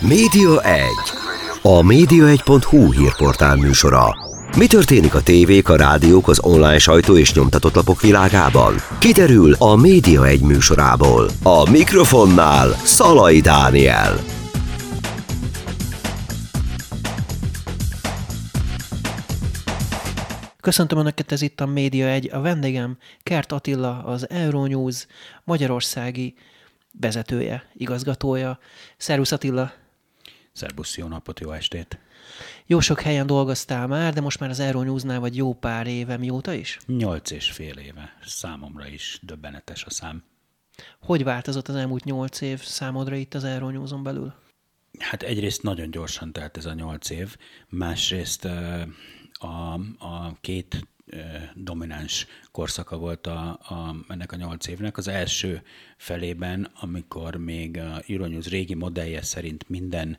Média 1. A média1.hu hírportál műsora. Mi történik a tévék, a rádiók, az online sajtó és nyomtatott lapok világában? Kiderül a Média 1 műsorából. A mikrofonnál Szalai Dániel. Köszöntöm Önöket, ez itt a Média 1. A vendégem Kert Attila, az Euronews magyarországi vezetője, igazgatója. Szervusz Attila! Szerbusz, jó napot, jó estét! Jó sok helyen dolgoztál már, de most már az Euronewsnál vagy jó pár éve, mióta is? Nyolc és fél éve. Számomra is döbbenetes a szám. Hogy változott az elmúlt nyolc év számodra itt az Euronewson belül? Hát egyrészt nagyon gyorsan telt ez a nyolc év, másrészt a, a két domináns korszaka volt a, a, ennek a nyolc évnek. Az első felében, amikor még a Euronews régi modellje szerint minden,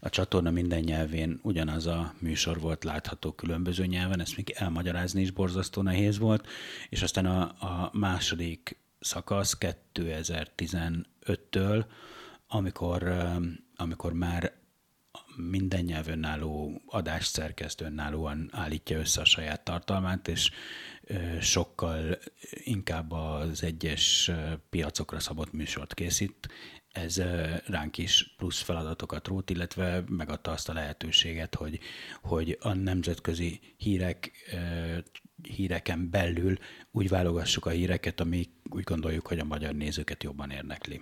a csatorna minden nyelvén ugyanaz a műsor volt látható különböző nyelven, ezt még elmagyarázni is borzasztó nehéz volt, és aztán a, a második szakasz 2015-től, amikor, amikor már minden nyelv önálló adásszerkesztő önállóan állítja össze a saját tartalmát, és sokkal inkább az egyes piacokra szabott műsort készít. Ez ránk is plusz feladatokat rót, illetve megadta azt a lehetőséget, hogy, hogy a nemzetközi hírek, híreken belül úgy válogassuk a híreket, amik úgy gondoljuk, hogy a magyar nézőket jobban érdekli.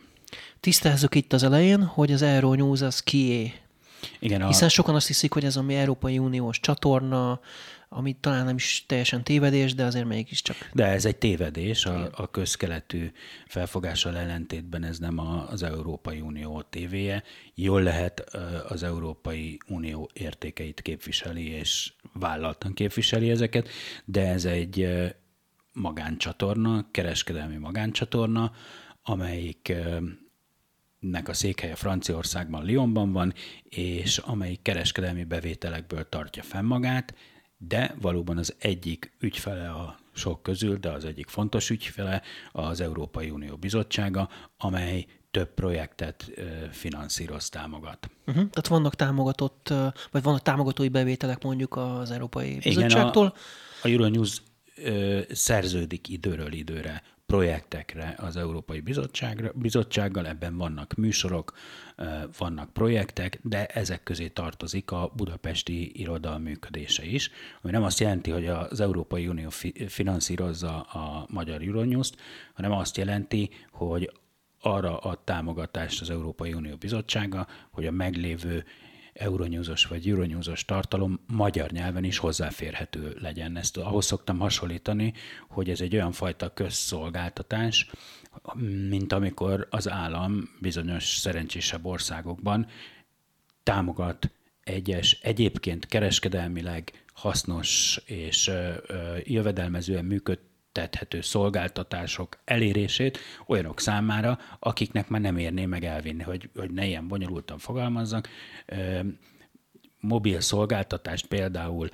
Tisztázzuk itt az elején, hogy az Euronews az kié, igen, a... Hiszen sokan azt hiszik, hogy ez a mi Európai Uniós csatorna, ami talán nem is teljesen tévedés, de azért mégiscsak. De ez egy tévedés, a, a közkeletű felfogással ellentétben ez nem a, az Európai Unió tévéje. Jól lehet az Európai Unió értékeit képviseli, és vállaltan képviseli ezeket, de ez egy magáncsatorna, kereskedelmi magáncsatorna, amelyik nek a székhelye Franciaországban, Lyonban van, és amelyik kereskedelmi bevételekből tartja fenn magát, de valóban az egyik ügyfele a sok közül, de az egyik fontos ügyfele az Európai Unió Bizottsága, amely több projektet finanszíroz, támogat. Uh-huh. Tehát vannak támogatott, vagy vannak támogatói bevételek mondjuk az Európai Bizottságtól? Igen, a, a Euronews szerződik időről időre projektekre az Európai Bizottságra, Bizottsággal, ebben vannak műsorok, vannak projektek, de ezek közé tartozik a budapesti iroda működése is, ami nem azt jelenti, hogy az Európai Unió finanszírozza a magyar Euronews-t, hanem azt jelenti, hogy arra a támogatást az Európai Unió Bizottsága, hogy a meglévő Euronewsos vagy Euronewsos tartalom magyar nyelven is hozzáférhető legyen. Ezt ahhoz szoktam hasonlítani, hogy ez egy olyan fajta közszolgáltatás, mint amikor az állam bizonyos szerencsésebb országokban támogat egyes egyébként kereskedelmileg hasznos és jövedelmezően működ, tethető szolgáltatások elérését olyanok számára, akiknek már nem érné meg elvinni, hogy, hogy ne ilyen bonyolultan fogalmazzak. Mobil szolgáltatást például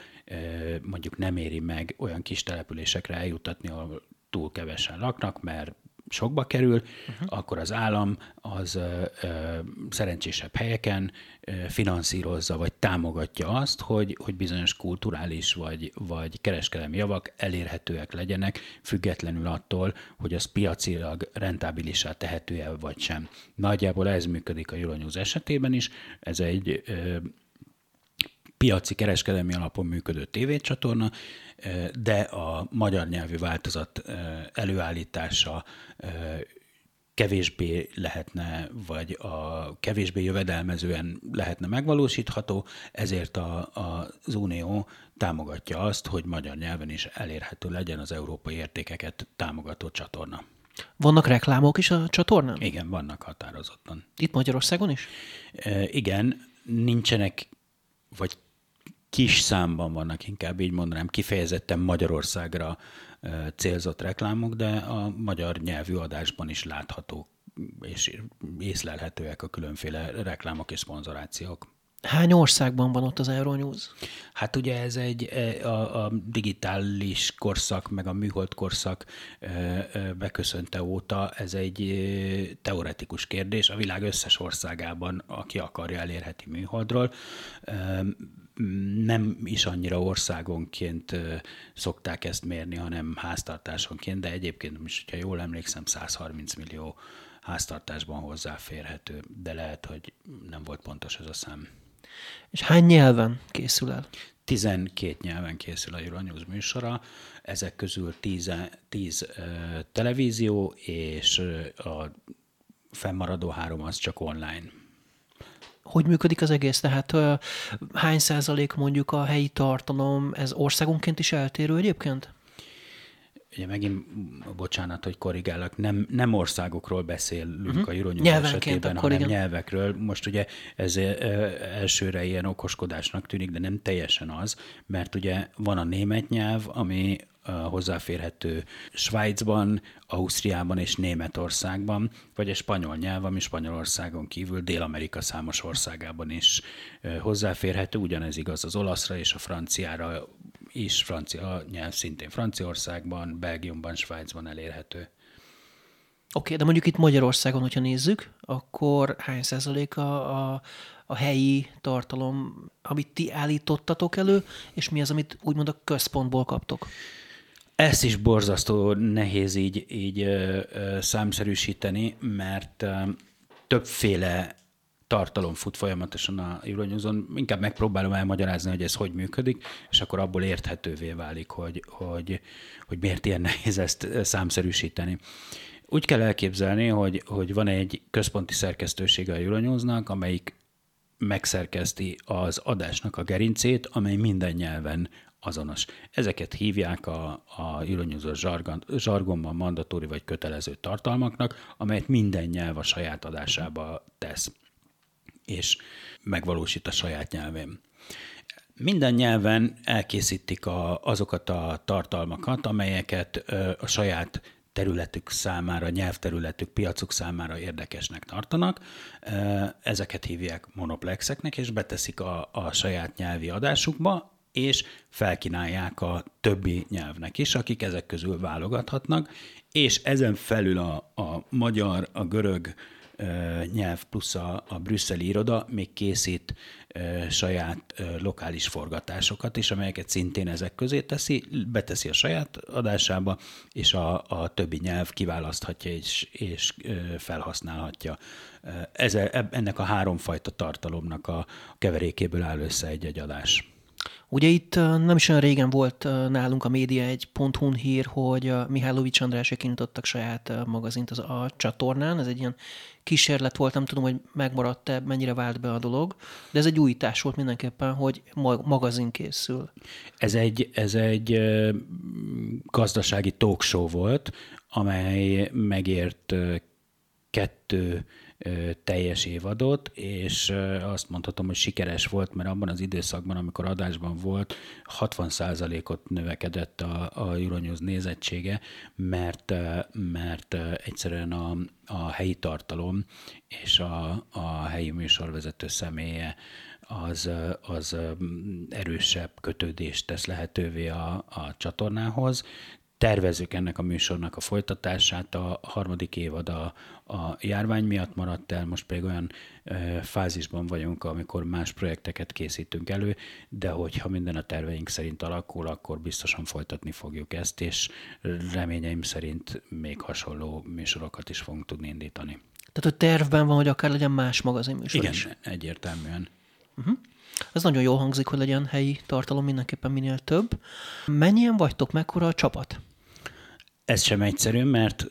mondjuk nem éri meg olyan kis településekre eljutatni, ahol túl kevesen laknak, mert sokba kerül, uh-huh. akkor az állam az ö, ö, szerencsésebb helyeken ö, finanszírozza, vagy támogatja azt, hogy, hogy bizonyos kulturális vagy, vagy kereskedelmi javak elérhetőek legyenek, függetlenül attól, hogy az piacilag rentábilisá tehető-e vagy sem. Nagyjából ez működik a Euronews esetében is, ez egy ö, piaci kereskedelmi alapon működő tévécsatorna, de a magyar nyelvű változat előállítása kevésbé lehetne, vagy a kevésbé jövedelmezően lehetne megvalósítható, ezért a, a, az Unió támogatja azt, hogy magyar nyelven is elérhető legyen az európai értékeket támogató csatorna. Vannak reklámok is a csatornán? Igen, vannak határozottan. Itt Magyarországon is? E, igen, nincsenek, vagy kis számban vannak, inkább így mondanám, kifejezetten Magyarországra célzott reklámok, de a magyar nyelvű adásban is látható és észlelhetőek a különféle reklámok és szponzorációk. Hány országban van ott az Euronews? Hát ugye ez egy e, a, a digitális korszak, meg a műhold korszak e, e, beköszönte óta, ez egy teoretikus kérdés. A világ összes országában, aki akarja, elérheti műholdról. Nem is annyira országonként szokták ezt mérni, hanem háztartásonként, de egyébként is, hogyha jól emlékszem, 130 millió háztartásban hozzáférhető, de lehet, hogy nem volt pontos ez a szám. És hány nyelven készül el? 12 nyelven készül a Euronews műsora, ezek közül 10, 10 televízió, és a fennmaradó három az csak online. Hogy működik az egész? Tehát hány százalék mondjuk a helyi tartalom, ez országonként is eltérő egyébként? ugye megint, bocsánat, hogy korrigálok, nem, nem országokról beszélünk uh-huh. a Euronews esetében, hanem igen. nyelvekről. Most ugye ez elsőre ilyen okoskodásnak tűnik, de nem teljesen az, mert ugye van a német nyelv, ami hozzáférhető Svájcban, Ausztriában és Németországban, vagy a spanyol nyelv, ami Spanyolországon kívül Dél-Amerika számos országában is hozzáférhető, ugyanez igaz az olaszra és a franciára is, francia nyelv szintén Franciaországban, Belgiumban, Svájcban elérhető. Oké, okay, de mondjuk itt Magyarországon, hogyha nézzük, akkor hány százalék a, a, a helyi tartalom, amit ti állítottatok elő, és mi az, amit úgymond a központból kaptok? Ezt is borzasztó nehéz így, így ö, ö, számszerűsíteni, mert ö, többféle tartalom fut folyamatosan a Euronewson. Inkább megpróbálom elmagyarázni, hogy ez hogy működik, és akkor abból érthetővé válik, hogy, hogy, hogy miért ilyen nehéz ezt számszerűsíteni. Úgy kell elképzelni, hogy, hogy van egy központi szerkesztősége a Euronewsnak, amelyik megszerkeszti az adásnak a gerincét, amely minden nyelven azonos. Ezeket hívják a, a Euronews zsargon, zsargonban mandatóri vagy kötelező tartalmaknak, amelyet minden nyelv a saját adásába tesz és megvalósít a saját nyelvén. Minden nyelven elkészítik a, azokat a tartalmakat, amelyeket a saját területük számára, nyelvterületük, piacuk számára érdekesnek tartanak. Ezeket hívják monoplexeknek, és beteszik a, a saját nyelvi adásukba, és felkínálják a többi nyelvnek is, akik ezek közül válogathatnak, és ezen felül a, a magyar, a görög, nyelv plusz a, a brüsszeli iroda még készít saját lokális forgatásokat is, amelyeket szintén ezek közé teszi, beteszi a saját adásába, és a, a többi nyelv kiválaszthatja és, és felhasználhatja. Ez, ennek a háromfajta tartalomnak a keverékéből áll össze egy-egy adás. Ugye itt nem is olyan régen volt nálunk a média egy pont hír, hogy Mihálovics Andrásék kinyitottak saját magazint az a csatornán. Ez egy ilyen kísérlet volt, nem tudom, hogy megmaradt-e, mennyire vált be a dolog, de ez egy újítás volt mindenképpen, hogy magazin készül. Ez egy, ez egy gazdasági talk show volt, amely megért kettő teljes évadot, és azt mondhatom, hogy sikeres volt, mert abban az időszakban, amikor adásban volt, 60%-ot növekedett a, a Euronews nézettsége, mert, mert egyszerűen a, a helyi tartalom és a, a helyi műsorvezető személye az, az erősebb kötődést tesz lehetővé a, a csatornához, tervezzük ennek a műsornak a folytatását. A harmadik évad a, a járvány miatt maradt el, most pedig olyan e, fázisban vagyunk, amikor más projekteket készítünk elő, de hogyha minden a terveink szerint alakul, akkor biztosan folytatni fogjuk ezt, és reményeim szerint még hasonló műsorokat is fogunk tudni indítani. Tehát a tervben van, hogy akár legyen más magazinműsor Igen, is. egyértelműen. Uh-huh. Ez nagyon jól hangzik, hogy legyen helyi tartalom mindenképpen minél több. Mennyien vagytok, mekkora a csapat? Ez sem egyszerű, mert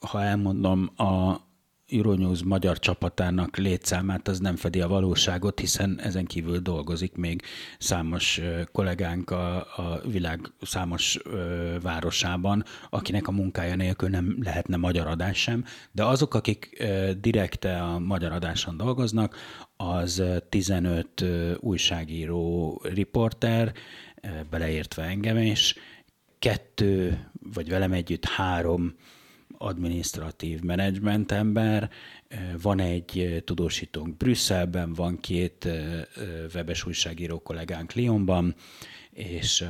ha elmondom a Euronews magyar csapatának létszámát, az nem fedi a valóságot, hiszen ezen kívül dolgozik még számos kollégánk a, a világ számos ö, városában, akinek a munkája nélkül nem lehetne magyar adás sem, de azok, akik ö, direkte a magyar adáson dolgoznak, az 15 újságíró, riporter, beleértve engem is, kettő, vagy velem együtt három administratív menedzsment ember, van egy tudósítónk Brüsszelben, van két webes újságíró kollégánk Lyonban, és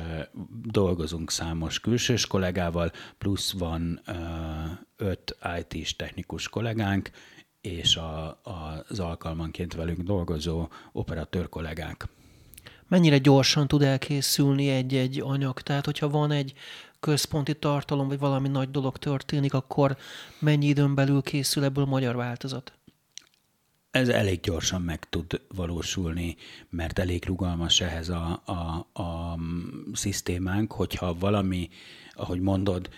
dolgozunk számos külsős kollégával, plusz van öt IT-s technikus kollégánk, és a, a, az alkalmanként velünk dolgozó operatőr kollégánk. Mennyire gyorsan tud elkészülni egy-egy anyag? Tehát, hogyha van egy központi tartalom, vagy valami nagy dolog történik, akkor mennyi időn belül készül ebből magyar változat? Ez elég gyorsan meg tud valósulni, mert elég rugalmas ehhez a, a, a szisztémánk, hogyha valami, ahogy mondod,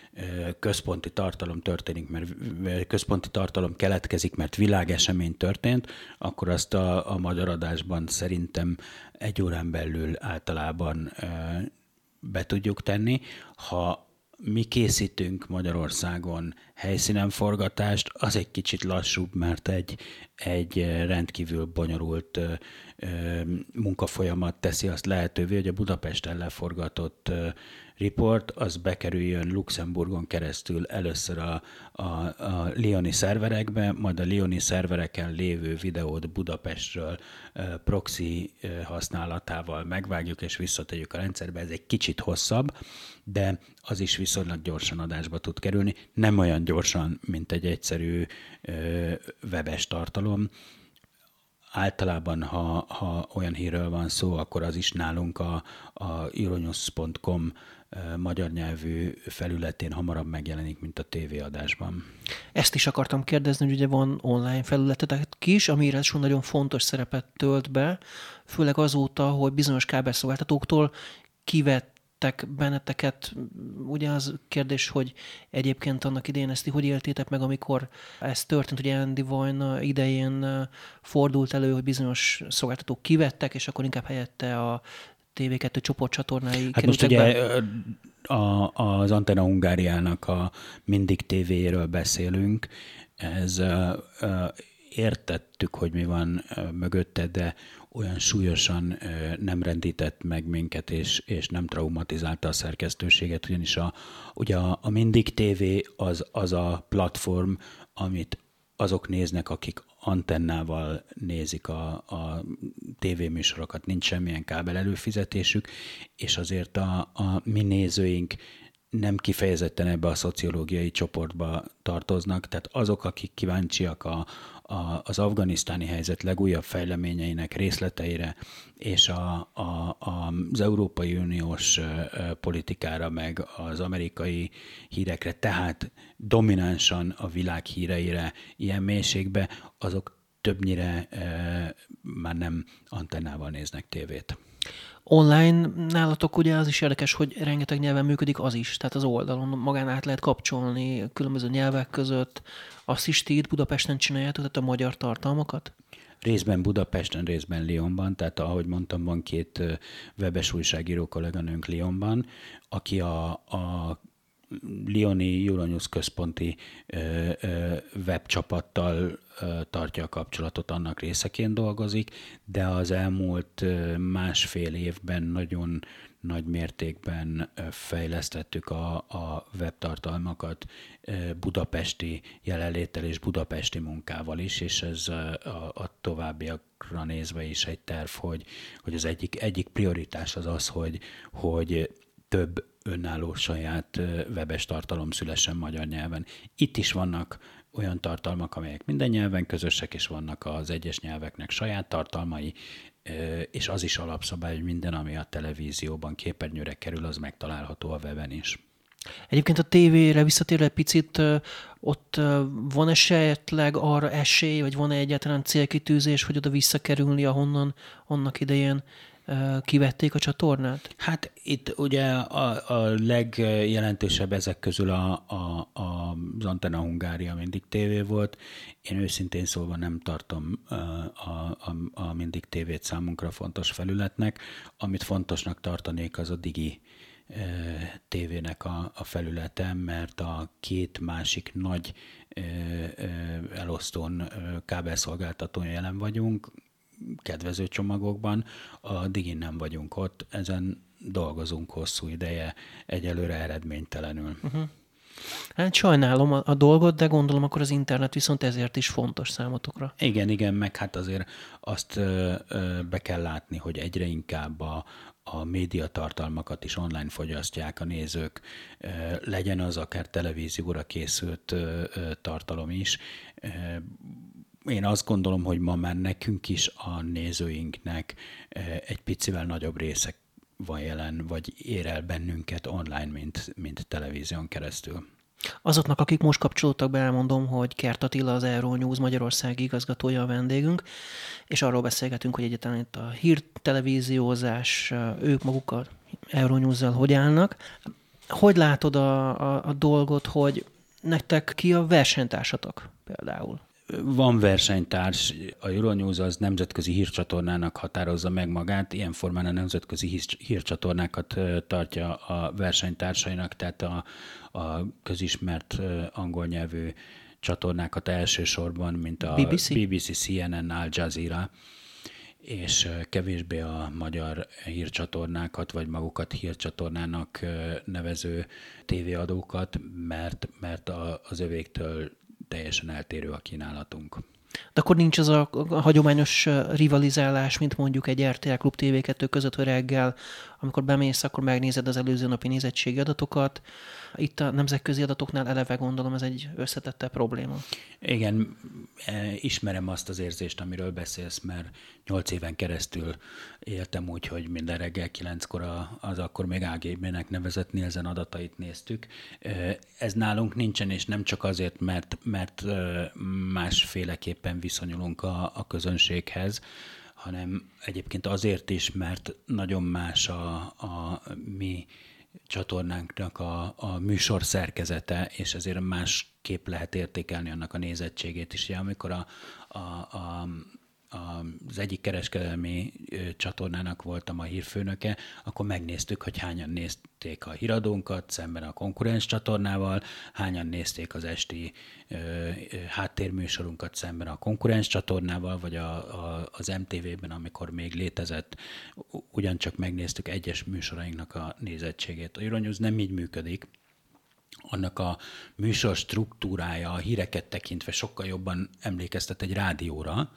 központi tartalom történik, mert központi tartalom keletkezik, mert világesemény történt, akkor azt a, a magyar adásban szerintem egy órán belül általában be tudjuk tenni. Ha mi készítünk Magyarországon helyszínen forgatást, az egy kicsit lassúbb, mert egy, egy rendkívül bonyolult munkafolyamat teszi azt lehetővé, hogy a Budapesten leforgatott report, az bekerüljön Luxemburgon keresztül először a, a, a Lioni szerverekbe, majd a Lioni szervereken lévő videót Budapestről proxy használatával megvágjuk és visszategyük a rendszerbe. Ez egy kicsit hosszabb, de az is viszonylag gyorsan adásba tud kerülni. Nem olyan gyorsan, mint egy egyszerű webes tartalom, általában, ha, ha olyan hírről van szó, akkor az is nálunk a, a euronews.com magyar nyelvű felületén hamarabb megjelenik, mint a tévéadásban. Ezt is akartam kérdezni, hogy ugye van online felületetek is, amire nagyon fontos szerepet tölt be, főleg azóta, hogy bizonyos kábelszolgáltatóktól kivett tettek benneteket, ugye az kérdés, hogy egyébként annak idején ezt hogy éltétek meg, amikor ez történt, hogy Andy Vajna idején fordult elő, hogy bizonyos szolgáltatók kivettek, és akkor inkább helyette a TV2 csoportcsatornái Hát most ugye a, az Antena Hungáriának a Mindig TV-ről beszélünk, ez értettük, hogy mi van mögötte, de olyan súlyosan nem rendített meg minket, és, és nem traumatizálta a szerkesztőséget, ugyanis a, ugye a, a Mindig TV az, az a platform, amit azok néznek, akik antennával nézik a, a tévéműsorokat, nincs semmilyen kábel előfizetésük, és azért a, a mi nézőink nem kifejezetten ebbe a szociológiai csoportba tartoznak, tehát azok, akik kíváncsiak a, a, az afganisztáni helyzet legújabb fejleményeinek részleteire és a, a, a, az Európai Uniós politikára, meg az amerikai hírekre, tehát dominánsan a világ híreire ilyen mélységbe, azok többnyire e, már nem antennával néznek tévét. Online nálatok ugye az is érdekes, hogy rengeteg nyelven működik az is, tehát az oldalon magán át lehet kapcsolni különböző nyelvek között. Azt is Budapesten csináljátok, tehát a magyar tartalmakat? Részben Budapesten, részben Lyonban, tehát ahogy mondtam, van két webes újságíró kolléganőnk Lyonban, aki a, a Lioni Euronews központi webcsapattal tartja a kapcsolatot, annak részeként dolgozik, de az elmúlt másfél évben nagyon nagy mértékben fejlesztettük a, a webtartalmakat budapesti jelenléttel és budapesti munkával is, és ez a, a továbbiakra nézve is egy terv, hogy, hogy az egyik, egyik prioritás az az, hogy, hogy több önálló saját webes tartalom szülessen magyar nyelven. Itt is vannak olyan tartalmak, amelyek minden nyelven közösek, és vannak az egyes nyelveknek saját tartalmai, és az is alapszabály, hogy minden, ami a televízióban képernyőre kerül, az megtalálható a weben is. Egyébként a tévére visszatérve picit, ott van esetleg arra esély, vagy van-e egyáltalán célkitűzés, hogy oda visszakerülni, ahonnan annak idején kivették a csatornát? Hát itt ugye a, a legjelentősebb ezek közül a, a, a, az Antena Hungária mindig tévé volt. Én őszintén szólva nem tartom a, a, a mindig tévét számunkra fontos felületnek. Amit fontosnak tartanék, az a digi tévének a, a felülete, mert a két másik nagy elosztón kábelszolgáltatón jelen vagyunk, kedvező csomagokban, a Digin nem vagyunk ott, ezen dolgozunk hosszú ideje, egyelőre eredménytelenül. Uh-huh. Hát sajnálom a, a dolgot, de gondolom akkor az internet viszont ezért is fontos számotokra. Igen, igen, meg hát azért azt ö, ö, be kell látni, hogy egyre inkább a, a médiatartalmakat is online fogyasztják a nézők, legyen az akár televízióra készült tartalom is. Én azt gondolom, hogy ma már nekünk is a nézőinknek egy picivel nagyobb része van jelen, vagy ér el bennünket online, mint, mint televízión keresztül. Azoknak, akik most kapcsolódtak be, elmondom, hogy Kert Attila az Euronews Magyarország igazgatója a vendégünk, és arról beszélgetünk, hogy egyáltalán itt a hírtelevíziózás, ők maguk a Euronews-zal hogy állnak. Hogy látod a, a, a dolgot, hogy nektek ki a versenytársatok például? Van versenytárs, a Euronews az nemzetközi hírcsatornának határozza meg magát, ilyen formán a nemzetközi hírcsatornákat tartja a versenytársainak, tehát a, a közismert angol nyelvű csatornákat elsősorban, mint a BBC, BBC CNN, Al Jazeera, és kevésbé a magyar hírcsatornákat, vagy magukat hírcsatornának nevező tévéadókat, mert, mert az övéktől teljesen eltérő a kínálatunk. De akkor nincs az a, hagyományos rivalizálás, mint mondjuk egy RTL Klub TV2 között, hogy reggel, amikor bemész, akkor megnézed az előző napi nézettségi adatokat. Itt a nemzetközi adatoknál eleve gondolom ez egy összetette probléma. Igen, e, ismerem azt az érzést, amiről beszélsz, mert nyolc éven keresztül éltem úgy, hogy minden reggel kilenckor az akkor még AGB-nek nevezett Nielsen adatait néztük. E, ez nálunk nincsen, és nem csak azért, mert, mert e, másféleképpen viszonyulunk a, a közönséghez, hanem egyébként azért is, mert nagyon más a, a mi csatornánknak a, a műsor szerkezete, és ezért másképp lehet értékelni annak a nézettségét is. Ugye, amikor a, a, a, az egyik kereskedelmi csatornának voltam a hírfőnöke, akkor megnéztük, hogy hányan nézték a híradónkat szemben a konkurens csatornával, hányan nézték az esti háttérműsorunkat szemben a konkurens csatornával, vagy a, a, az MTV-ben, amikor még létezett, ugyancsak megnéztük egyes műsorainknak a nézettségét. A Euronews nem így működik, annak a műsor struktúrája, a híreket tekintve sokkal jobban emlékeztet egy rádióra,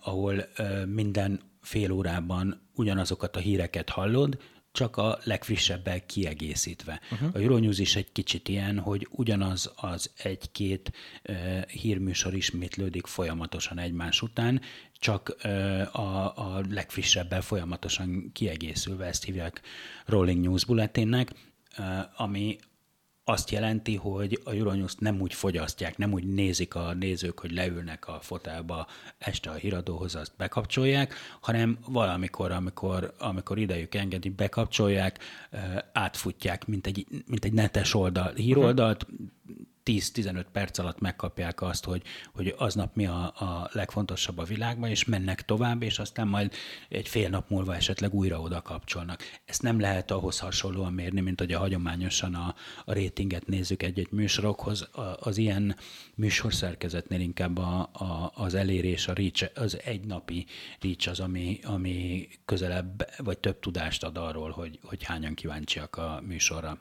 ahol minden fél órában ugyanazokat a híreket hallod, csak a legfrissebbel kiegészítve. Uh-huh. A Euronews is egy kicsit ilyen, hogy ugyanaz az egy-két uh, hírműsor ismétlődik folyamatosan egymás után, csak uh, a, a legfrissebbel folyamatosan kiegészülve, ezt hívják Rolling News Bulletinnek, uh, ami azt jelenti, hogy a Euronews nem úgy fogyasztják, nem úgy nézik a nézők, hogy leülnek a fotelba este a híradóhoz, azt bekapcsolják, hanem valamikor, amikor, amikor idejük engedi, bekapcsolják, átfutják, mint egy, mint egy netes oldal, híroldalt, 10-15 perc alatt megkapják azt, hogy, hogy aznap mi a, a legfontosabb a világban, és mennek tovább, és aztán majd egy fél nap múlva esetleg újra oda kapcsolnak. Ezt nem lehet ahhoz hasonlóan mérni, mint hogy a hagyományosan a, a rétinget nézzük egy-egy műsorokhoz. A, az ilyen műsorszerkezetnél inkább a, a, az elérés, a reach, az egynapi reach az, ami, ami közelebb, vagy több tudást ad arról, hogy, hogy hányan kíváncsiak a műsorra.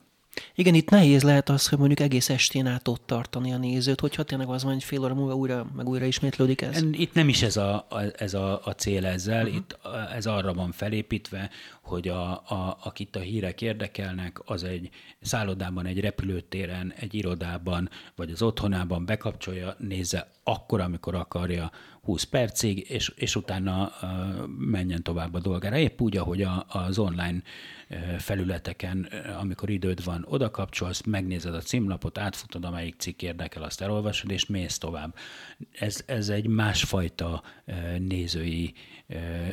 Igen, itt nehéz lehet az, hogy mondjuk egész estén át ott tartani a nézőt, hogyha tényleg az van, hogy fél óra múlva újra, meg újra ismétlődik ez. Itt nem is ez a, ez a, a cél ezzel, uh-huh. itt ez arra van felépítve, hogy a, a, akit a hírek érdekelnek, az egy szállodában, egy repülőtéren, egy irodában, vagy az otthonában bekapcsolja, nézze akkor, amikor akarja 20 percig, és, és utána menjen tovább a dolgára. Épp úgy, ahogy a, az online felületeken, amikor időd van, oda kapcsolsz, megnézed a címlapot, átfutod, amelyik cikk érdekel, azt elolvasod, és mész tovább. Ez, ez egy másfajta nézői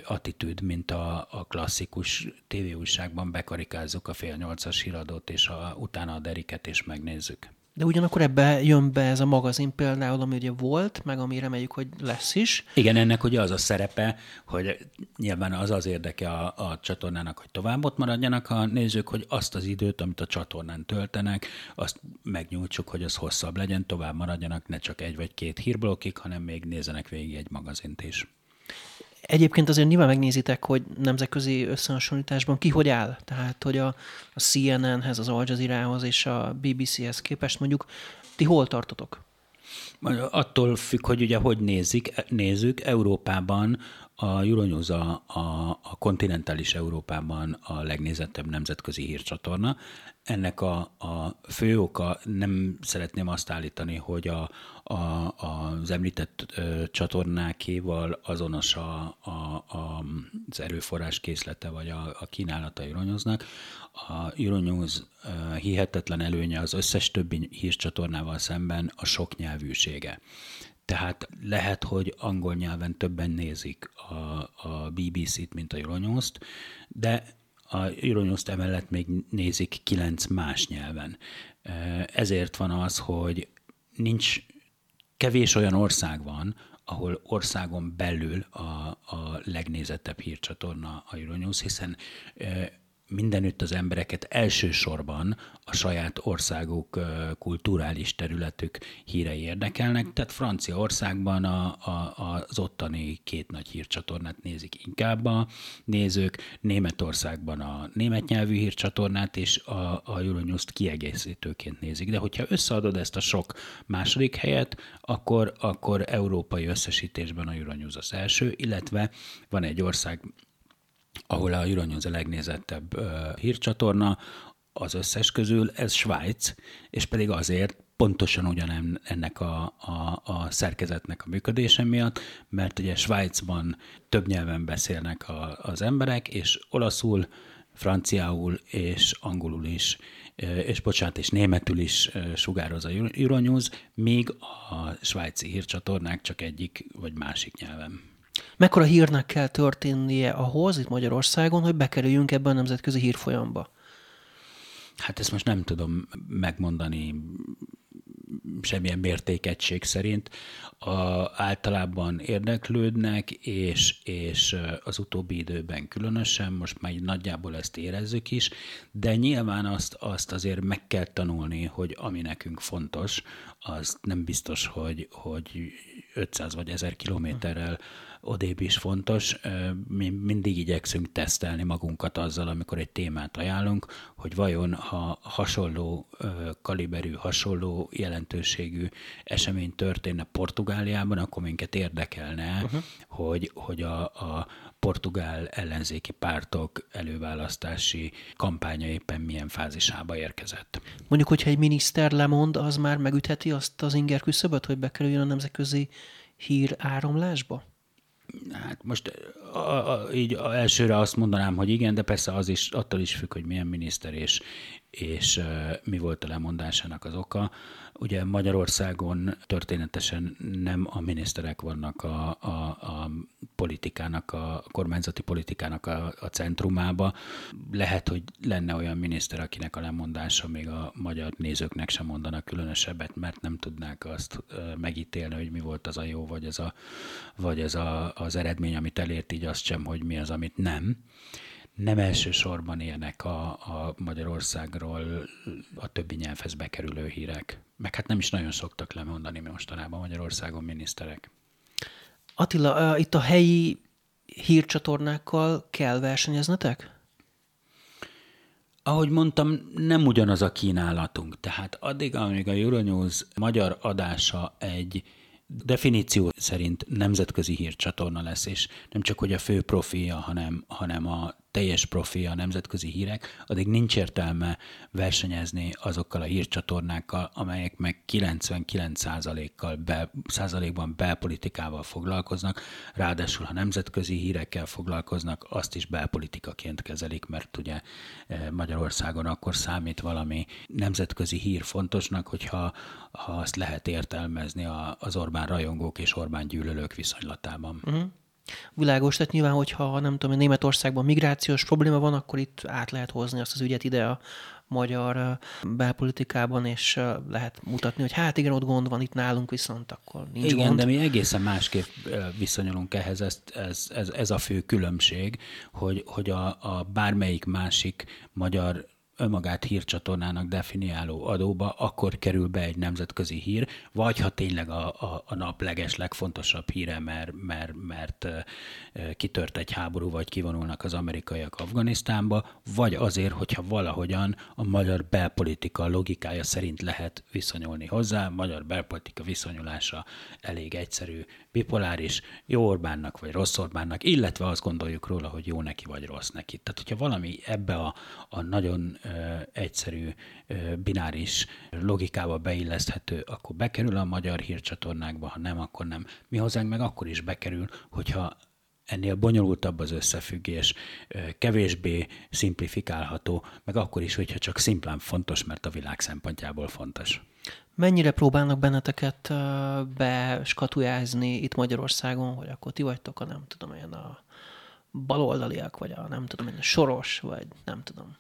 attitűd, mint a, a klasszikus tévéújságban bekarikázzuk a fél nyolcas híradót, és a, utána a deriket, és megnézzük. De ugyanakkor ebbe jön be ez a magazin például, ami ugye volt, meg ami reméljük, hogy lesz is. Igen, ennek ugye az a szerepe, hogy nyilván az az érdeke a, a csatornának, hogy tovább ott maradjanak a nézők, hogy azt az időt, amit a csatornán töltenek, azt megnyújtsuk, hogy az hosszabb legyen, tovább maradjanak ne csak egy vagy két hírblokkig, hanem még nézenek végig egy magazint is. Egyébként azért nyilván megnézitek, hogy nemzetközi összehasonlításban ki hogy áll. Tehát, hogy a, a CNN-hez, az Al Jazeera-hoz és a BBC-hez képest mondjuk ti hol tartotok? Attól függ, hogy ugye hogy nézik, nézzük, Európában a Euronews a, a, a kontinentális Európában a legnézettebb nemzetközi hírcsatorna. Ennek a, a fő oka, nem szeretném azt állítani, hogy a, a, az említett ö, csatornákéval azonos a, a, a, az erőforrás készlete vagy a, a kínálata Euronewsnak. A Euronews hihetetlen előnye az összes többi hírcsatornával szemben a soknyelvűsége. Tehát lehet, hogy angol nyelven többen nézik a, a BBC-t, mint a Euronews-t, de a Euronews-t emellett még nézik kilenc más nyelven. Ezért van az, hogy nincs kevés olyan ország van, ahol országon belül a, a legnézettebb hírcsatorna a Euronews, hiszen mindenütt az embereket elsősorban a saját országuk kulturális területük hírei érdekelnek, tehát Franciaországban a, a, az ottani két nagy hírcsatornát nézik inkább a nézők, Németországban a német nyelvű hírcsatornát és a, a Euronews-t kiegészítőként nézik. De hogyha összeadod ezt a sok második helyet, akkor, akkor európai összesítésben a Euronews az első, illetve van egy ország, ahol a Euronews a legnézettebb hírcsatorna, az összes közül, ez Svájc, és pedig azért pontosan ugyan ennek a, a, a szerkezetnek a működése miatt, mert ugye Svájcban több nyelven beszélnek a, az emberek, és olaszul, franciául és angolul is, és bocsánat, és németül is sugároz a Euronews, míg a svájci hírcsatornák csak egyik vagy másik nyelven. Mekkora hírnek kell történnie ahhoz itt Magyarországon, hogy bekerüljünk ebbe a nemzetközi hírfolyamba? Hát ezt most nem tudom megmondani semmilyen mértékegység szerint. A, általában érdeklődnek, és, és az utóbbi időben különösen, most már nagyjából ezt érezzük is, de nyilván azt, azt azért meg kell tanulni, hogy ami nekünk fontos, az nem biztos, hogy, hogy 500 vagy 1000 kilométerrel odébb is fontos. Mi mindig igyekszünk tesztelni magunkat azzal, amikor egy témát ajánlunk, hogy vajon ha hasonló kaliberű, hasonló jelentőségű esemény történne Portugáliában, akkor minket érdekelne, uh-huh. hogy, hogy a, a portugál ellenzéki pártok előválasztási kampánya éppen milyen fázisába érkezett. Mondjuk, hogyha egy miniszter lemond, az már megütheti azt az inger küszöböt, hogy bekerüljön a nemzetközi hír áramlásba? Hát most a, a, így a elsőre azt mondanám, hogy igen, de persze az is attól is függ, hogy milyen miniszter és, és mi volt a lemondásának az oka. Ugye Magyarországon történetesen nem a miniszterek vannak a, a, a politikának, a kormányzati politikának a, a centrumába. Lehet, hogy lenne olyan miniszter, akinek a lemondása még a magyar nézőknek sem mondanak különösebbet, mert nem tudnák azt megítélni, hogy mi volt az a jó, vagy ez, a, vagy ez a, az eredmény, amit elért, így azt sem, hogy mi az, amit nem nem elsősorban ilyenek a, a Magyarországról a többi nyelvhez bekerülő hírek. Meg hát nem is nagyon szoktak lemondani mostanában Magyarországon miniszterek. Attila, itt a helyi hírcsatornákkal kell versenyeznetek? Ahogy mondtam, nem ugyanaz a kínálatunk. Tehát addig, amíg a Euronews magyar adása egy definíció szerint nemzetközi hírcsatorna lesz, és nem csak, hogy a fő profilja, hanem, hanem a teljes profi a nemzetközi hírek, addig nincs értelme versenyezni azokkal a hírcsatornákkal, amelyek meg 99%-kal be, százalékban belpolitikával foglalkoznak, ráadásul ha nemzetközi hírekkel foglalkoznak, azt is belpolitikaként kezelik, mert ugye eh, Magyarországon akkor számít valami nemzetközi hír fontosnak, hogyha ha azt lehet értelmezni az Orbán rajongók és Orbán gyűlölők viszonylatában. Uh-huh. Világos, tehát nyilván, hogyha nem tudom, Németországban migrációs probléma van, akkor itt át lehet hozni azt az ügyet ide a magyar belpolitikában, és lehet mutatni, hogy hát igen, ott gond van, itt nálunk viszont akkor nincs igen, gond. de mi egészen másképp viszonyulunk ehhez, ez, ez, ez, ez a fő különbség, hogy, hogy a, a bármelyik másik magyar önmagát hírcsatornának definiáló adóba, akkor kerül be egy nemzetközi hír, vagy ha tényleg a, a, a nap leges legfontosabb híre, mert, mert, mert kitört egy háború, vagy kivonulnak az amerikaiak Afganisztánba, vagy azért, hogyha valahogyan a magyar belpolitika logikája szerint lehet viszonyulni hozzá, magyar belpolitika viszonyulása elég egyszerű, bipoláris, jó Orbánnak vagy rossz Orbánnak, illetve azt gondoljuk róla, hogy jó neki vagy rossz neki. Tehát, hogyha valami ebbe a, a nagyon egyszerű, bináris logikába beilleszthető, akkor bekerül a magyar hírcsatornákba, ha nem, akkor nem. Mi hozzánk meg akkor is bekerül, hogyha ennél bonyolultabb az összefüggés, kevésbé szimplifikálható, meg akkor is, hogyha csak szimplán fontos, mert a világ szempontjából fontos. Mennyire próbálnak benneteket beskatujázni itt Magyarországon, hogy akkor ti vagytok a nem tudom, olyan a baloldaliak, vagy a nem tudom, a soros, vagy nem tudom.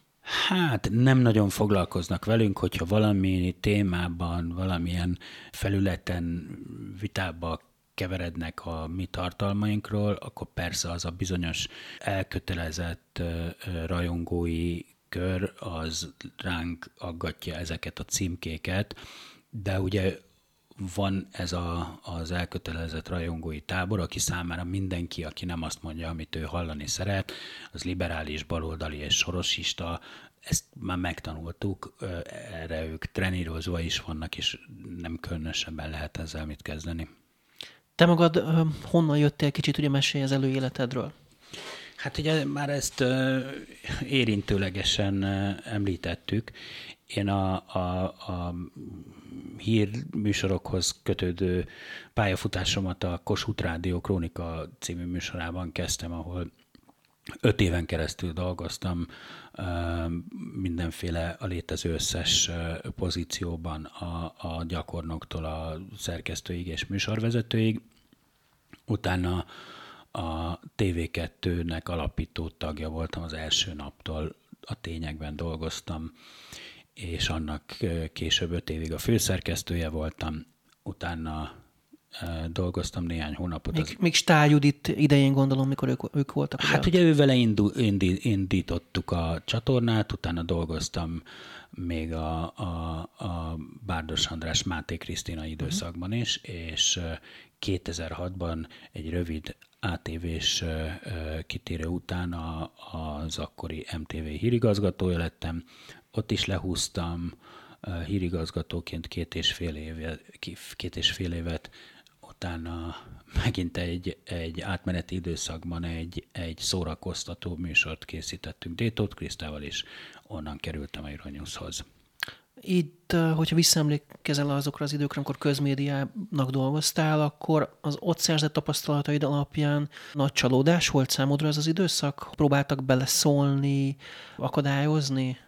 Hát nem nagyon foglalkoznak velünk, hogyha valami témában, valamilyen felületen vitába keverednek a mi tartalmainkról, akkor persze az a bizonyos elkötelezett rajongói kör, az ránk aggatja ezeket a címkéket, de ugye van ez a, az elkötelezett rajongói tábor, aki számára mindenki, aki nem azt mondja, amit ő hallani szeret, az liberális, baloldali és sorosista, ezt már megtanultuk, erre ők trenírozva is vannak, és nem különösebben lehet ezzel mit kezdeni. Te magad honnan jöttél kicsit, ugye mesélj az előéletedről? Hát ugye már ezt érintőlegesen említettük. Én a, a, a hírműsorokhoz kötődő pályafutásomat a Kossuth Rádió Krónika című műsorában kezdtem, ahol öt éven keresztül dolgoztam mindenféle a létező összes pozícióban a, a gyakornoktól a szerkesztőig és műsorvezetőig. Utána a TV2-nek alapító tagja voltam az első naptól, a tényekben dolgoztam, és annak később öt évig a főszerkesztője voltam, utána dolgoztam néhány hónapot. Még, az... még Stál Judit idején gondolom, mikor ők, ők voltak. Hát ugye, ugye ővele indu, indi, indítottuk a csatornát, utána dolgoztam még a, a, a Bárdos András Máté Krisztina időszakban is, és 2006-ban egy rövid ATV-s kitérő után a, az akkori MTV hírigazgatója lettem, ott is lehúztam hírigazgatóként két és fél, éve, két és fél évet, utána megint egy, egy átmeneti időszakban egy, egy szórakoztató műsort készítettünk Détót Krisztával, és onnan kerültem a Euronyuszhoz. Itt, hogyha visszaemlékezel azokra az időkre, amikor közmédiának dolgoztál, akkor az ott szerzett tapasztalataid alapján nagy csalódás volt számodra ez az időszak? Próbáltak beleszólni, akadályozni?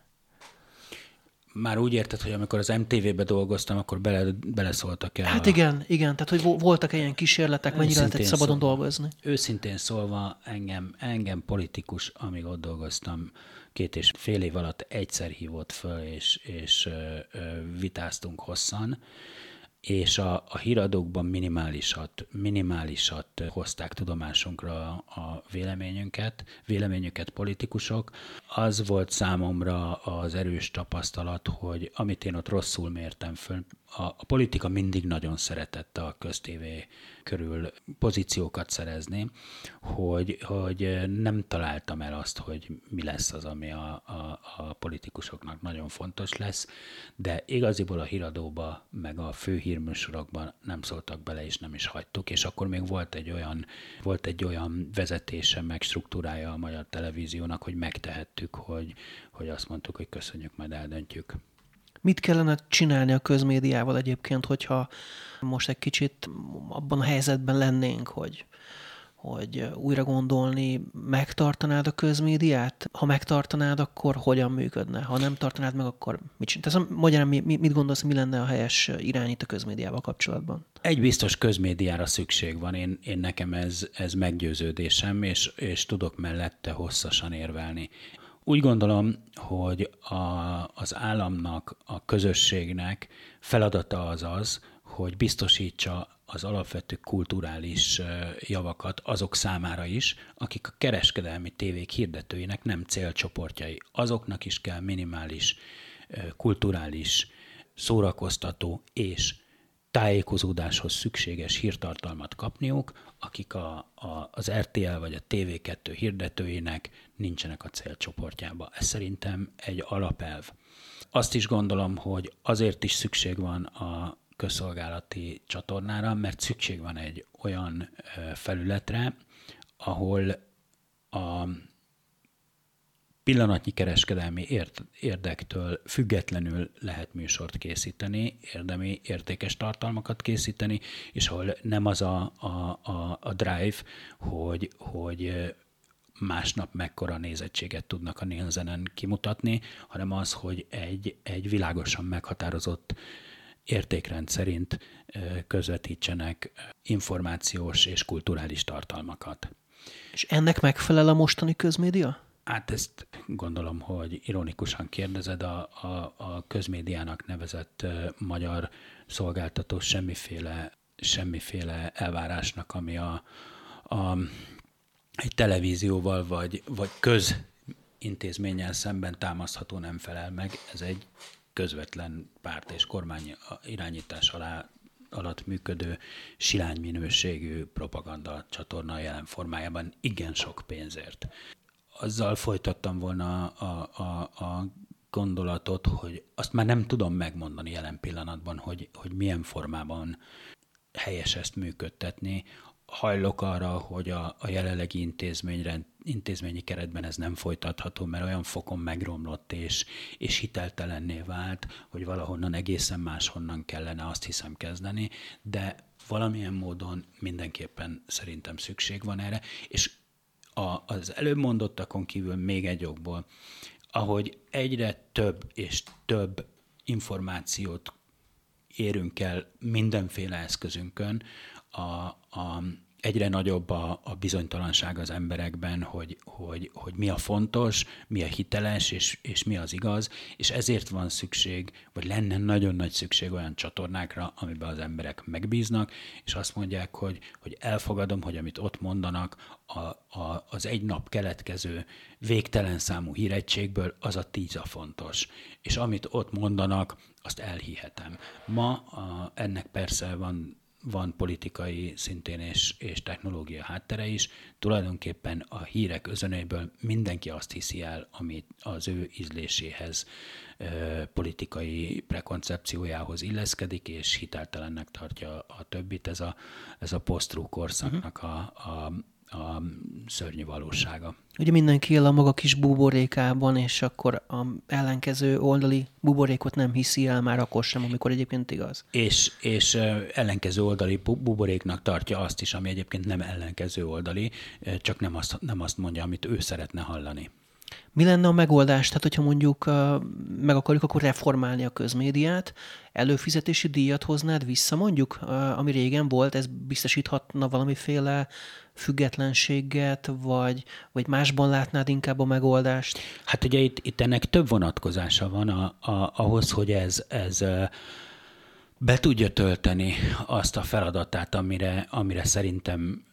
Már úgy érted, hogy amikor az MTV-be dolgoztam, akkor bele, beleszóltak el. Hát a... igen, igen, tehát hogy voltak ilyen kísérletek, mennyire lehetett szabadon szólva, dolgozni? Őszintén szólva, engem, engem politikus, amíg ott dolgoztam, két és fél év alatt egyszer hívott föl, és, és ö, ö, vitáztunk hosszan, és a, a híradókban minimálisat, minimálisat hozták tudomásunkra a véleményünket, véleményüket politikusok. Az volt számomra az erős tapasztalat, hogy amit én ott rosszul mértem föl, a, a politika mindig nagyon szeretett a köztévé körül pozíciókat szerezni, hogy, hogy nem találtam el azt, hogy mi lesz az, ami a, a, a politikusoknak nagyon fontos lesz, de igaziból a híradóba, meg a fő hírműsorokban nem szóltak bele, és nem is hagytuk, és akkor még volt egy olyan, volt egy olyan vezetése, meg struktúrája a magyar televíziónak, hogy megtehettük, hogy, hogy azt mondtuk, hogy köszönjük, majd eldöntjük. Mit kellene csinálni a közmédiával egyébként, hogyha most egy kicsit abban a helyzetben lennénk, hogy, hogy újra gondolni, megtartanád a közmédiát? Ha megtartanád, akkor hogyan működne? Ha nem tartanád meg, akkor mit csinálsz? Magyarán mit gondolsz, mi lenne a helyes irány itt a közmédiával kapcsolatban? Egy biztos közmédiára szükség van, én, én nekem ez, ez meggyőződésem, és, és tudok mellette hosszasan érvelni. Úgy gondolom, hogy a, az államnak, a közösségnek feladata az az, hogy biztosítsa az alapvető kulturális javakat azok számára is, akik a kereskedelmi tévék hirdetőinek nem célcsoportjai. Azoknak is kell minimális kulturális, szórakoztató és tájékozódáshoz szükséges hírtartalmat kapniuk, akik a, a, az RTL vagy a TV2 hirdetőinek nincsenek a célcsoportjába. Ez szerintem egy alapelv. Azt is gondolom, hogy azért is szükség van a közszolgálati csatornára, mert szükség van egy olyan felületre, ahol a pillanatnyi kereskedelmi érdektől függetlenül lehet műsort készíteni, érdemi értékes tartalmakat készíteni, és ahol nem az a, a, a, a drive, hogy, hogy másnap mekkora nézettséget tudnak a Nielsenen kimutatni, hanem az, hogy egy, egy világosan meghatározott értékrend szerint közvetítsenek információs és kulturális tartalmakat. És ennek megfelel a mostani közmédia? Hát ezt gondolom, hogy ironikusan kérdezed, a, a, a közmédiának nevezett magyar szolgáltató semmiféle, semmiféle elvárásnak, ami a, a, egy televízióval vagy, vagy közintézménnyel szemben támasztható nem felel meg. Ez egy közvetlen párt és kormány irányítás alá alatt működő silány minőségű propaganda csatorna jelen formájában igen sok pénzért azzal folytattam volna a, a, a gondolatot, hogy azt már nem tudom megmondani jelen pillanatban, hogy, hogy milyen formában helyes ezt működtetni. Hajlok arra, hogy a, a jelenlegi intézményre, intézményi keretben ez nem folytatható, mert olyan fokon megromlott és, és hiteltelenné vált, hogy valahonnan egészen máshonnan kellene azt hiszem kezdeni, de valamilyen módon mindenképpen szerintem szükség van erre, és a, az előbb mondottakon kívül még egy okból, ahogy egyre több és több információt érünk el mindenféle eszközünkön, a, a, egyre nagyobb a, a bizonytalanság az emberekben, hogy, hogy, hogy mi a fontos, mi a hiteles, és, és mi az igaz, és ezért van szükség, vagy lenne nagyon nagy szükség olyan csatornákra, amiben az emberek megbíznak, és azt mondják, hogy, hogy elfogadom, hogy amit ott mondanak, a, a, az egy nap keletkező végtelen számú hírettségből az a tíz a fontos. És amit ott mondanak, azt elhihetem. Ma a, ennek persze van van politikai szintén és, és technológia háttere is. Tulajdonképpen a hírek özönéből mindenki azt hiszi el, amit az ő ízléséhez, politikai prekoncepciójához illeszkedik, és hiteltelennek tartja a többit. Ez a, ez a posztrú korszaknak a, a a szörnyű valósága. Ugye mindenki él a maga kis buborékában, és akkor a ellenkező oldali buborékot nem hiszi el már akkor sem, amikor egyébként igaz. És, és ellenkező oldali buboréknak tartja azt is, ami egyébként nem ellenkező oldali, csak nem azt, nem azt mondja, amit ő szeretne hallani. Mi lenne a megoldás? Tehát, hogyha mondjuk meg akarjuk akkor reformálni a közmédiát, előfizetési díjat hoznád vissza mondjuk, ami régen volt, ez biztosíthatna valamiféle függetlenséget, vagy, vagy másban látnád inkább a megoldást? Hát ugye itt, itt ennek több vonatkozása van a, a, ahhoz, hogy ez, ez be tudja tölteni azt a feladatát, amire, amire szerintem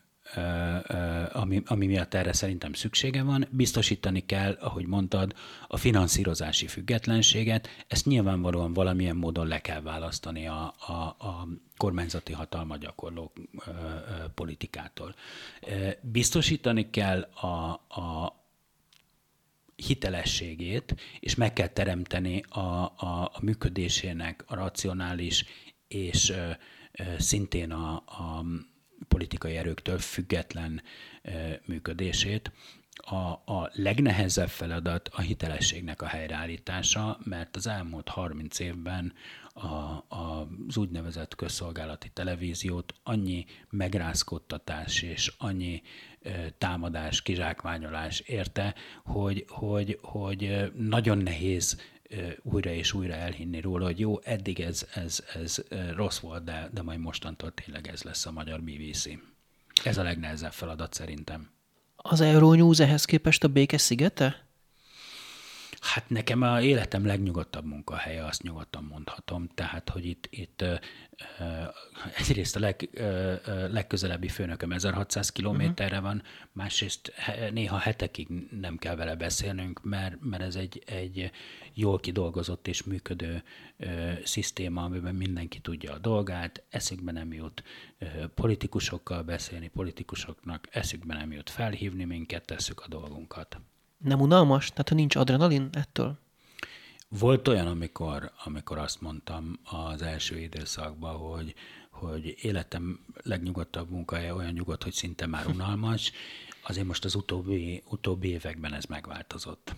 ami, ami miatt erre szerintem szüksége van. Biztosítani kell, ahogy mondtad, a finanszírozási függetlenséget. Ezt nyilvánvalóan valamilyen módon le kell választani a, a, a kormányzati hatalma gyakorló politikától. Biztosítani kell a, a, hitelességét, és meg kell teremteni a, a, a működésének a racionális és ö, ö, szintén a, a politikai erőktől független működését. A, a legnehezebb feladat a hitelességnek a helyreállítása, mert az elmúlt 30 évben a, a, az úgynevezett közszolgálati televíziót annyi megrázkodtatás és annyi támadás, kizsákmányolás érte, hogy, hogy, hogy nagyon nehéz újra és újra elhinni róla, hogy jó, eddig ez, ez, ez rossz volt, de, de majd mostantól tényleg ez lesz a magyar BBC. Ez a legnehezebb feladat szerintem. Az Euronews ehhez képest a békes szigete? Hát nekem a életem legnyugodtabb munkahelye, azt nyugodtan mondhatom. Tehát, hogy itt, itt egyrészt a leg, legközelebbi főnököm 1600 kilométerre van, másrészt néha hetekig nem kell vele beszélnünk, mert, mert ez egy, egy jól kidolgozott és működő szisztéma, amiben mindenki tudja a dolgát, eszükbe nem jut politikusokkal beszélni, politikusoknak eszükbe nem jut felhívni minket, tesszük a dolgunkat. Nem unalmas? Tehát, ha nincs adrenalin ettől? Volt olyan, amikor, amikor azt mondtam az első időszakban, hogy, hogy életem legnyugodtabb munkahelye olyan nyugodt, hogy szinte már unalmas. Azért most az utóbbi, utóbbi években ez megváltozott.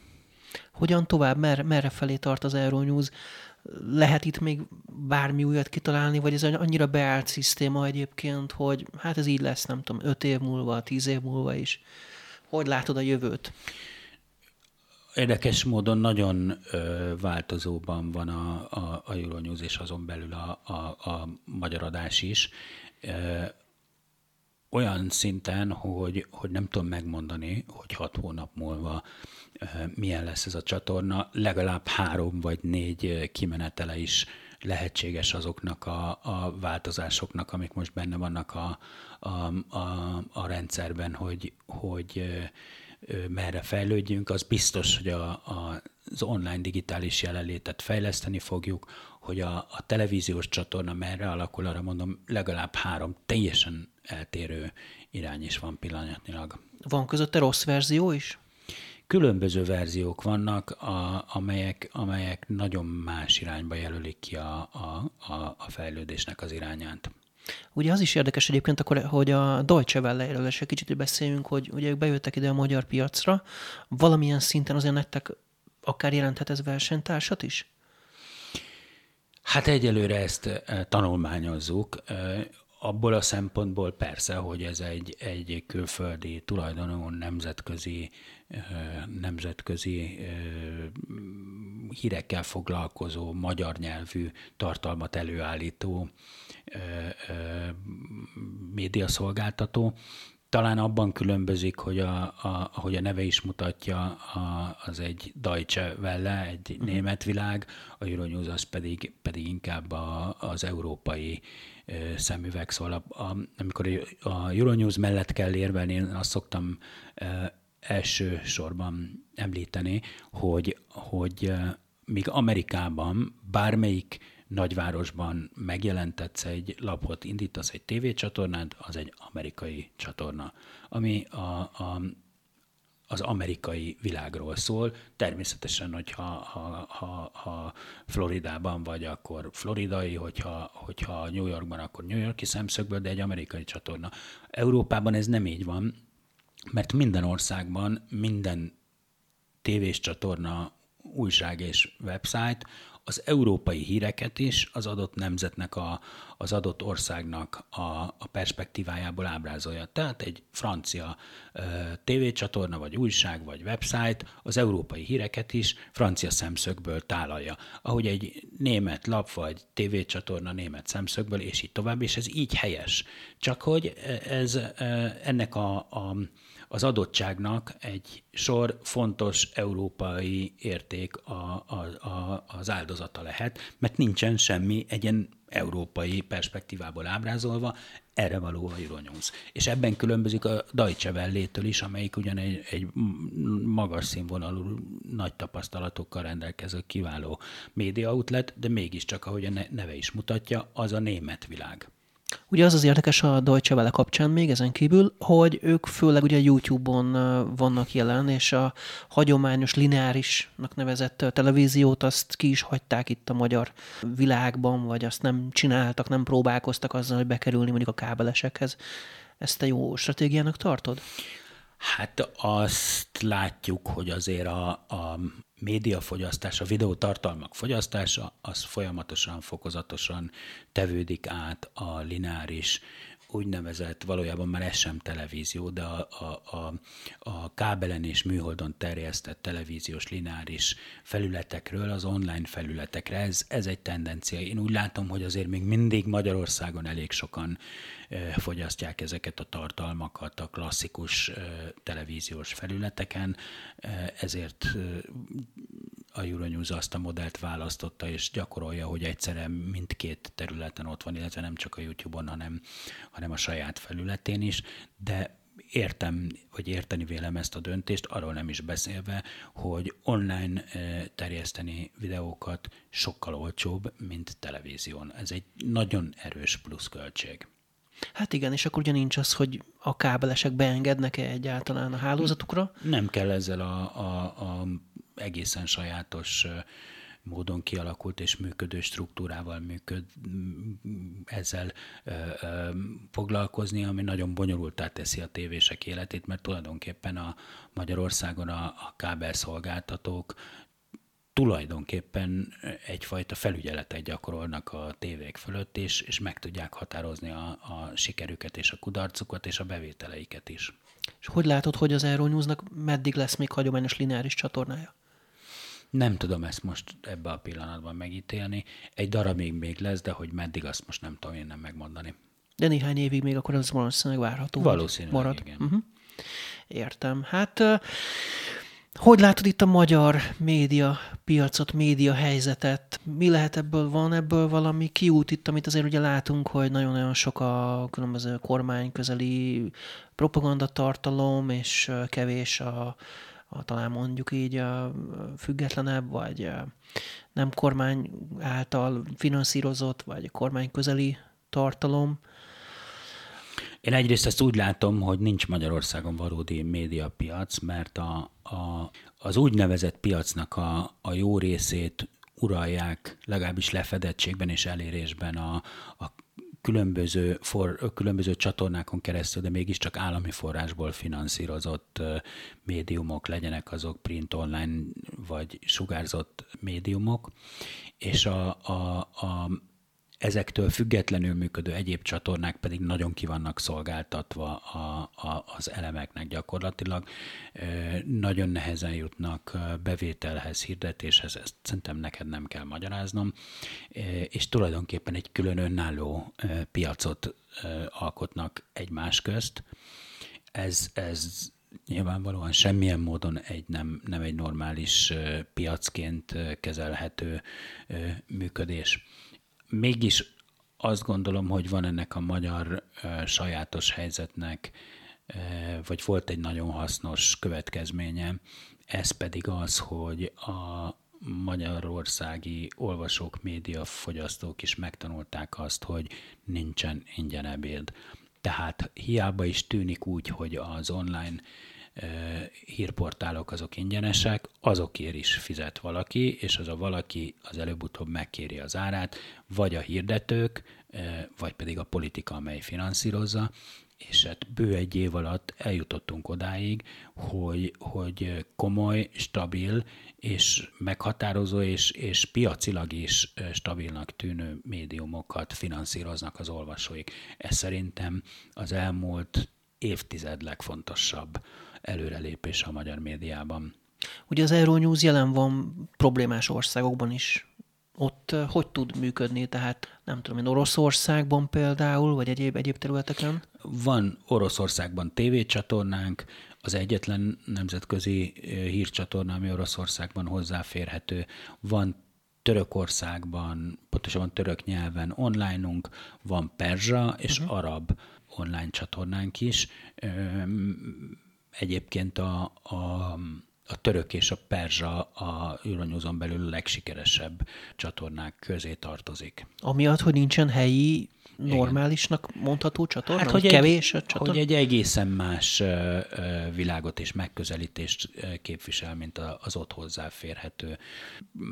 Hogyan tovább? Mer, merre felé tart az Euronews? Lehet itt még bármi újat kitalálni, vagy ez annyira beállt szisztéma egyébként, hogy hát ez így lesz, nem tudom, öt év múlva, tíz év múlva is. Hogy látod a jövőt? Érdekes módon nagyon ö, változóban van a, a, a Euronews, és azon belül a, a, a magyar adás is. Ö, olyan szinten, hogy, hogy nem tudom megmondani, hogy hat hónap múlva ö, milyen lesz ez a csatorna. Legalább három vagy négy kimenetele is lehetséges azoknak a, a változásoknak, amik most benne vannak a, a, a, a rendszerben, hogy, hogy merre fejlődjünk, az biztos, hogy a, a, az online digitális jelenlétet fejleszteni fogjuk, hogy a, a televíziós csatorna merre alakul, arra mondom, legalább három teljesen eltérő irány is van pillanatnyilag. Van közötte rossz verzió is? Különböző verziók vannak, a, amelyek, amelyek nagyon más irányba jelölik ki a, a, a, a fejlődésnek az irányát. Ugye az is érdekes egyébként, akkor, hogy a Deutsche Welle-ről is egy kicsit beszéljünk, hogy ugye ők bejöttek ide a magyar piacra, valamilyen szinten azért nektek akár jelenthet ez versenytársat is? Hát egyelőre ezt eh, tanulmányozzuk. Eh, abból a szempontból persze, hogy ez egy, egy külföldi tulajdonú nemzetközi, nemzetközi hírekkel foglalkozó, magyar nyelvű tartalmat előállító médiaszolgáltató. Talán abban különbözik, hogy a, a, ahogy a neve is mutatja, a, az egy Deutsche Welle, egy uh-huh. német világ, a Euronews az pedig, pedig inkább a, az európai szemüveg. Szóval a, a, amikor a Euronews mellett kell érvelni, én azt szoktam első sorban említeni, hogy, hogy míg Amerikában bármelyik nagyvárosban megjelentetsz egy lapot, indítasz egy tévécsatornát, az egy amerikai csatorna, ami a, a, az amerikai világról szól. Természetesen, hogyha ha, ha, ha Floridában vagy, akkor floridai, hogyha, hogyha New Yorkban, akkor New Yorki szemszögből, de egy amerikai csatorna. Európában ez nem így van, mert minden országban minden tévés csatorna, újság és website az európai híreket is az adott nemzetnek, a, az adott országnak a, a perspektívájából ábrázolja. Tehát egy francia ö, tévécsatorna, vagy újság, vagy website az európai híreket is francia szemszögből tálalja. Ahogy egy német lap, vagy tévécsatorna német szemszögből, és így tovább, és ez így helyes. Csak hogy ez ennek a, a az adottságnak egy sor fontos európai érték a, a, a, az áldozata lehet, mert nincsen semmi egyen európai perspektívából ábrázolva, erre való a Euronews. És ebben különbözik a Deutsche Welle-től is, amelyik ugyan egy, egy magas színvonalú, nagy tapasztalatokkal rendelkező kiváló média outlet, de mégiscsak, ahogy a neve is mutatja, az a német világ. Ugye az az érdekes a Deutsche Welle kapcsán még ezen kívül, hogy ők főleg ugye YouTube-on vannak jelen, és a hagyományos lineárisnak nevezett televíziót azt ki is hagyták itt a magyar világban, vagy azt nem csináltak, nem próbálkoztak azzal, hogy bekerülni mondjuk a kábelesekhez. Ezt te jó stratégiának tartod? Hát azt látjuk, hogy azért a, a médiafogyasztás, a videótartalmak fogyasztása, az folyamatosan, fokozatosan tevődik át a lineáris úgynevezett, valójában már ez sem televízió, de a, a, a, a kábelen és műholdon terjesztett televíziós lineáris felületekről az online felületekre. Ez, ez egy tendencia. Én úgy látom, hogy azért még mindig Magyarországon elég sokan e, fogyasztják ezeket a tartalmakat a klasszikus e, televíziós felületeken, e, ezért a Euronews azt a modellt választotta, és gyakorolja, hogy egyszerre mindkét területen ott van, illetve nem csak a YouTube-on, hanem, hanem a saját felületén is, de értem, vagy érteni vélem ezt a döntést, arról nem is beszélve, hogy online terjeszteni videókat sokkal olcsóbb, mint televízión. Ez egy nagyon erős pluszköltség. Hát igen, és akkor ugye nincs az, hogy a kábelesek beengednek-e egyáltalán a hálózatukra? Nem kell ezzel a, a, a egészen sajátos módon kialakult és működő struktúrával működ, ezzel ö, ö, foglalkozni, ami nagyon bonyolultá teszi a tévések életét, mert tulajdonképpen a Magyarországon a, a kábelszolgáltatók tulajdonképpen egyfajta felügyeletet gyakorolnak a tévék fölött, és, és meg tudják határozni a, a sikerüket és a kudarcukat és a bevételeiket is. És hogy látod, hogy az Euronews-nak meddig lesz még hagyományos lineáris csatornája? Nem tudom ezt most ebbe a pillanatban megítélni. Egy darabig még lesz, de hogy meddig, azt most nem tudom én nem megmondani. De néhány évig még akkor az valószínűleg várható. Valószínűleg, marad. igen. Uh-huh. Értem. Hát hogy látod itt a magyar média piacot, média helyzetet? Mi lehet ebből? Van ebből valami kiút itt, amit azért ugye látunk, hogy nagyon-nagyon sok a különböző kormány közeli propagandatartalom, és kevés a, a talán mondjuk így a függetlenebb, vagy nem kormány által finanszírozott, vagy kormány közeli tartalom. Én egyrészt ezt úgy látom, hogy nincs Magyarországon valódi médiapiac, mert a, a, az úgynevezett piacnak a, a jó részét uralják legalábbis lefedettségben és elérésben a, a különböző, for, különböző csatornákon keresztül, de mégiscsak állami forrásból finanszírozott médiumok, legyenek azok print, online vagy sugárzott médiumok, és a, a, a ezektől függetlenül működő egyéb csatornák pedig nagyon kivannak szolgáltatva a, a, az elemeknek gyakorlatilag. Nagyon nehezen jutnak bevételhez, hirdetéshez, ezt szerintem neked nem kell magyaráznom, és tulajdonképpen egy külön önálló piacot alkotnak egymás közt. Ez, ez nyilvánvalóan semmilyen módon egy nem, nem egy normális piacként kezelhető működés mégis azt gondolom, hogy van ennek a magyar sajátos helyzetnek, vagy volt egy nagyon hasznos következménye, ez pedig az, hogy a magyarországi olvasók, média fogyasztók is megtanulták azt, hogy nincsen ingyen ebéd. Tehát hiába is tűnik úgy, hogy az online hírportálok azok ingyenesek, azokért is fizet valaki, és az a valaki az előbb-utóbb megkéri az árát, vagy a hirdetők, vagy pedig a politika, amely finanszírozza, és hát bő egy év alatt eljutottunk odáig, hogy, hogy komoly, stabil és meghatározó és, és piacilag is stabilnak tűnő médiumokat finanszíroznak az olvasóik. Ez szerintem az elmúlt évtized legfontosabb előrelépés a magyar médiában. Ugye az Euronews jelen van problémás országokban is. Ott hogy tud működni? Tehát nem tudom, én Oroszországban például, vagy egyéb, egyéb területeken? Van Oroszországban tévécsatornánk, az egyetlen nemzetközi hírcsatorna, ami Oroszországban hozzáférhető. Van Törökországban, pontosabban török nyelven onlineunk, van perzsa és uh-huh. arab online csatornánk is Egyébként a, a, a török és a perzsa a Euronewson belül a legsikeresebb csatornák közé tartozik. Amiatt, hogy nincsen helyi normálisnak mondható csatorna? Hát, hogy kevés a csatorna? Hogy egy egészen más világot és megközelítést képvisel, mint az ott hozzáférhető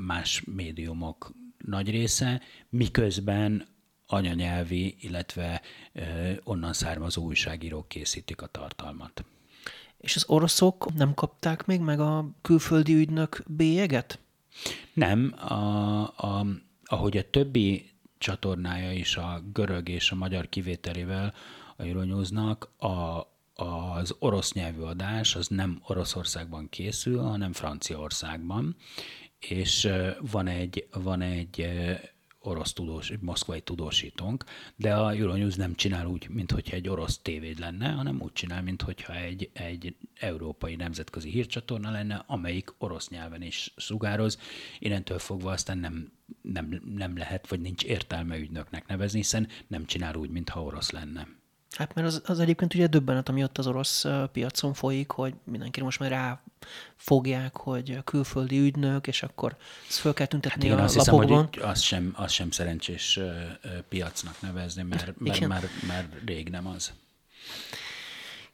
más médiumok nagy része, miközben anyanyelvi, illetve onnan származó újságírók készítik a tartalmat. És az oroszok nem kapták még meg a külföldi ügynök bélyeget? Nem. A, a, ahogy a többi csatornája is a görög és a magyar kivételével a Euronewsnak, a, az orosz nyelvű adás az nem Oroszországban készül, hanem Franciaországban, és van egy, van egy orosz tudós, moszkvai tudósítónk, de a Euronews nem csinál úgy, mintha egy orosz tévéd lenne, hanem úgy csinál, mintha egy, egy európai nemzetközi hírcsatorna lenne, amelyik orosz nyelven is sugároz. Innentől fogva aztán nem, nem, nem lehet, vagy nincs értelme ügynöknek nevezni, hiszen nem csinál úgy, mintha orosz lenne. Hát mert az, az egyébként ugye döbbenet, ami ott az orosz piacon folyik, hogy mindenki most már rá fogják, hogy külföldi ügynök, és akkor ezt föl kell tüntetni hát igen, a azt lapokban. Hiszem, hogy az sem, az sem szerencsés piacnak nevezni, mert, mert már, már rég nem az.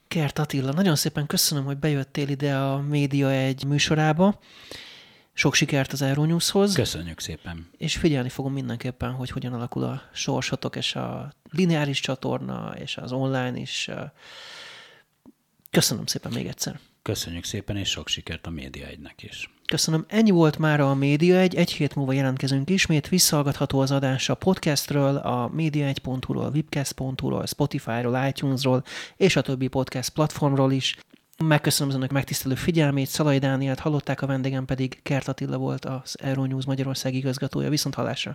Kert Attila, nagyon szépen köszönöm, hogy bejöttél ide a Média egy műsorába. Sok sikert az Euronews-hoz. Köszönjük szépen. És figyelni fogom mindenképpen, hogy hogyan alakul a sorsotok, és a lineáris csatorna, és az online is. Köszönöm szépen még egyszer. Köszönjük szépen, és sok sikert a Média egynek is. Köszönöm. Ennyi volt már a Média egy. Egy hét múlva jelentkezünk ismét. Visszahallgatható az adás a podcastről, a média1.hu-ról, webcast.hu-ról, Spotify-ról, iTunes-ról és a többi podcast platformról is. Megköszönöm az önök megtisztelő figyelmét, Szalai Dánielt hallották, a vendégem pedig Kert Attila volt az Euronews Magyarország igazgatója. Viszont hallásra!